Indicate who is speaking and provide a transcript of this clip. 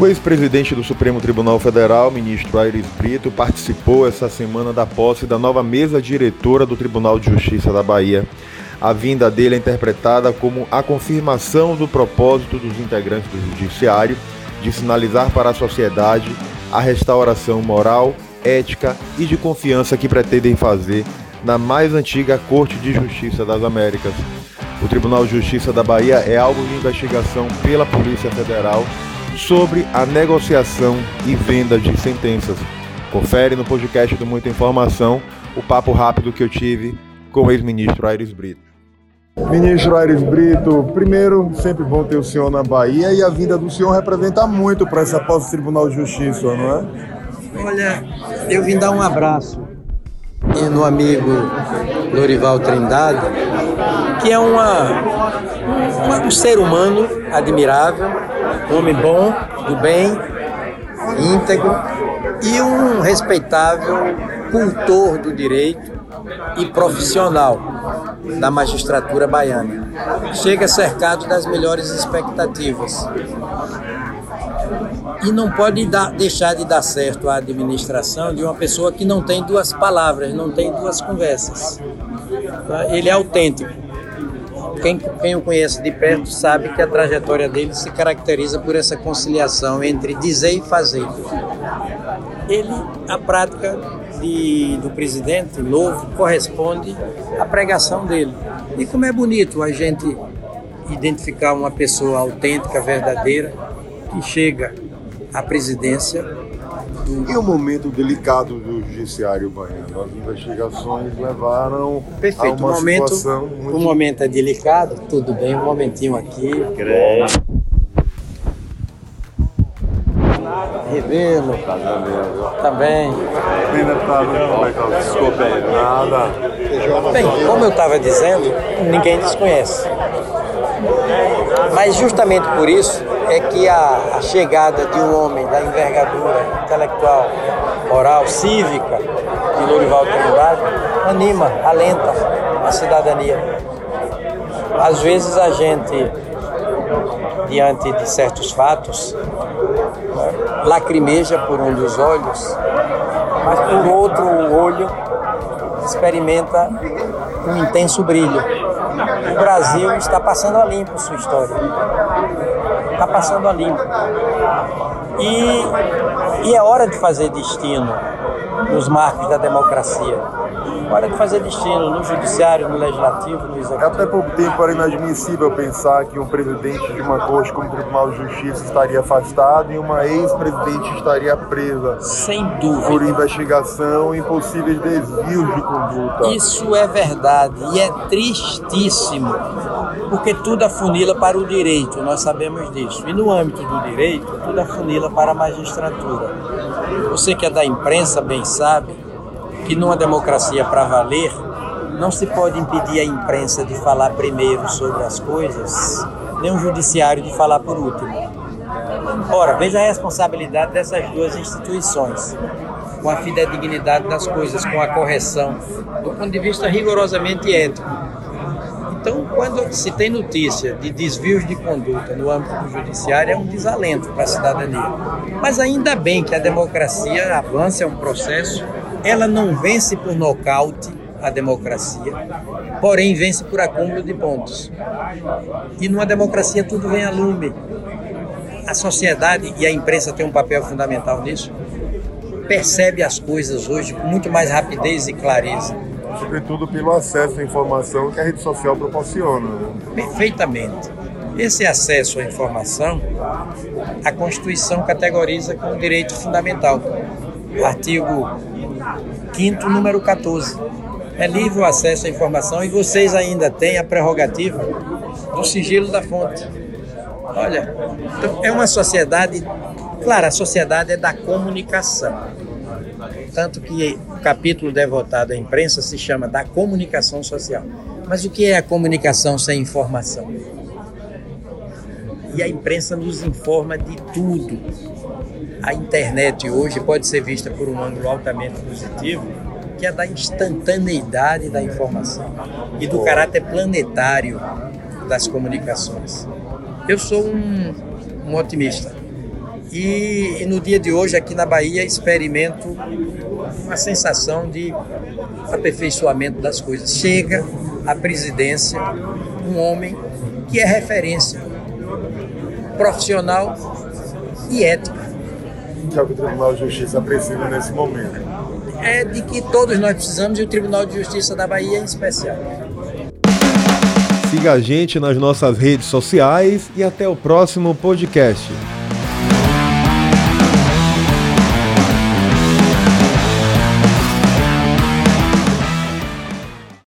Speaker 1: O ex-presidente do Supremo Tribunal Federal, ministro Aires Brito, participou essa semana da posse da nova mesa diretora do Tribunal de Justiça da Bahia. A vinda dele é interpretada como a confirmação do propósito dos integrantes do Judiciário de sinalizar para a sociedade a restauração moral, ética e de confiança que pretendem fazer na mais antiga Corte de Justiça das Américas. O Tribunal de Justiça da Bahia é alvo de investigação pela Polícia Federal sobre a negociação e venda de sentenças. Confere no podcast do Muita Informação o papo rápido que eu tive com o ex-ministro Aires Brito. Ministro Aires Brito, primeiro, sempre bom ter o senhor na Bahia e a vinda do senhor representa muito para essa pós-Tribunal de Justiça, não é?
Speaker 2: Olha, eu vim dar um abraço no amigo Lorival Trindade, que é uma, uma, um ser humano admirável, um homem bom, do bem, íntegro e um respeitável cultor do direito e profissional da magistratura baiana. Chega cercado das melhores expectativas. E não pode dar, deixar de dar certo a administração de uma pessoa que não tem duas palavras, não tem duas conversas. Ele é autêntico. Quem, quem o conhece de perto sabe que a trajetória dele se caracteriza por essa conciliação entre dizer e fazer. Ele, a prática de, do presidente novo corresponde à pregação dele. E como é bonito a gente identificar uma pessoa autêntica, verdadeira, que chega à presidência.
Speaker 1: Do... E o momento delicado do judiciário baiano? As investigações levaram
Speaker 2: Perfeito.
Speaker 1: a uma
Speaker 2: o momento,
Speaker 1: situação muito...
Speaker 2: O momento é delicado, tudo bem, um momentinho aqui. Creio. Revelo. Também.
Speaker 1: Desculpa aí. Nada.
Speaker 2: Bem, como eu estava dizendo, ninguém desconhece. Mas justamente por isso é que a, a, chegada de um homem da envergadura intelectual, moral, cívica de Lourival Trindade anima, alenta a cidadania. Às vezes a gente, diante de certos fatos, lacrimeja por um dos olhos, mas por outro olho experimenta um intenso brilho. O Brasil está passando a limpo sua história. Está passando a limpo. E, e é hora de fazer destino nos marcos da democracia. Hora de fazer destino no judiciário, no legislativo, no executivo.
Speaker 1: Até pouco tempo era inadmissível pensar que um presidente de uma corte como o Tribunal de Justiça estaria afastado e uma ex-presidente estaria presa.
Speaker 2: Sem dúvida.
Speaker 1: Por investigação e possíveis desvios de conduta.
Speaker 2: Isso é verdade e é tristíssimo, porque tudo afunila para o direito, nós sabemos disso. E no âmbito do direito, tudo afunila para a magistratura. Você que é da imprensa bem sabe que numa democracia para valer, não se pode impedir a imprensa de falar primeiro sobre as coisas, nem o judiciário de falar por último. Ora, veja a responsabilidade dessas duas instituições, com a fidedignidade das coisas, com a correção, do ponto de vista rigorosamente ético. Então, quando se tem notícia de desvios de conduta no âmbito do judiciário, é um desalento para a cidadania. Mas ainda bem que a democracia avança, é um processo ela não vence por nocaute a democracia, porém vence por acúmulo de pontos. E numa democracia tudo vem a lume. A sociedade e a imprensa têm um papel fundamental nisso. Percebe as coisas hoje com muito mais rapidez e clareza.
Speaker 1: Sobretudo pelo acesso à informação que a rede social proporciona.
Speaker 2: Perfeitamente. Esse acesso à informação, a Constituição categoriza como direito fundamental. Artigo 5 número 14. É livre o acesso à informação e vocês ainda têm a prerrogativa do sigilo da fonte. Olha, então é uma sociedade, claro, a sociedade é da comunicação. Tanto que o capítulo devotado à imprensa se chama da comunicação social. Mas o que é a comunicação sem informação? E a imprensa nos informa de tudo a internet hoje pode ser vista por um ângulo altamente positivo, que é da instantaneidade da informação e do caráter planetário das comunicações. Eu sou um, um otimista. E, e, no dia de hoje, aqui na Bahia, experimento uma sensação de aperfeiçoamento das coisas. Chega à presidência um homem que é referência profissional e ética.
Speaker 1: Que é o que o Tribunal de Justiça precisa nesse momento.
Speaker 2: É de que todos nós precisamos e o Tribunal de Justiça da Bahia em especial.
Speaker 1: Siga a gente nas nossas redes sociais e até o próximo podcast.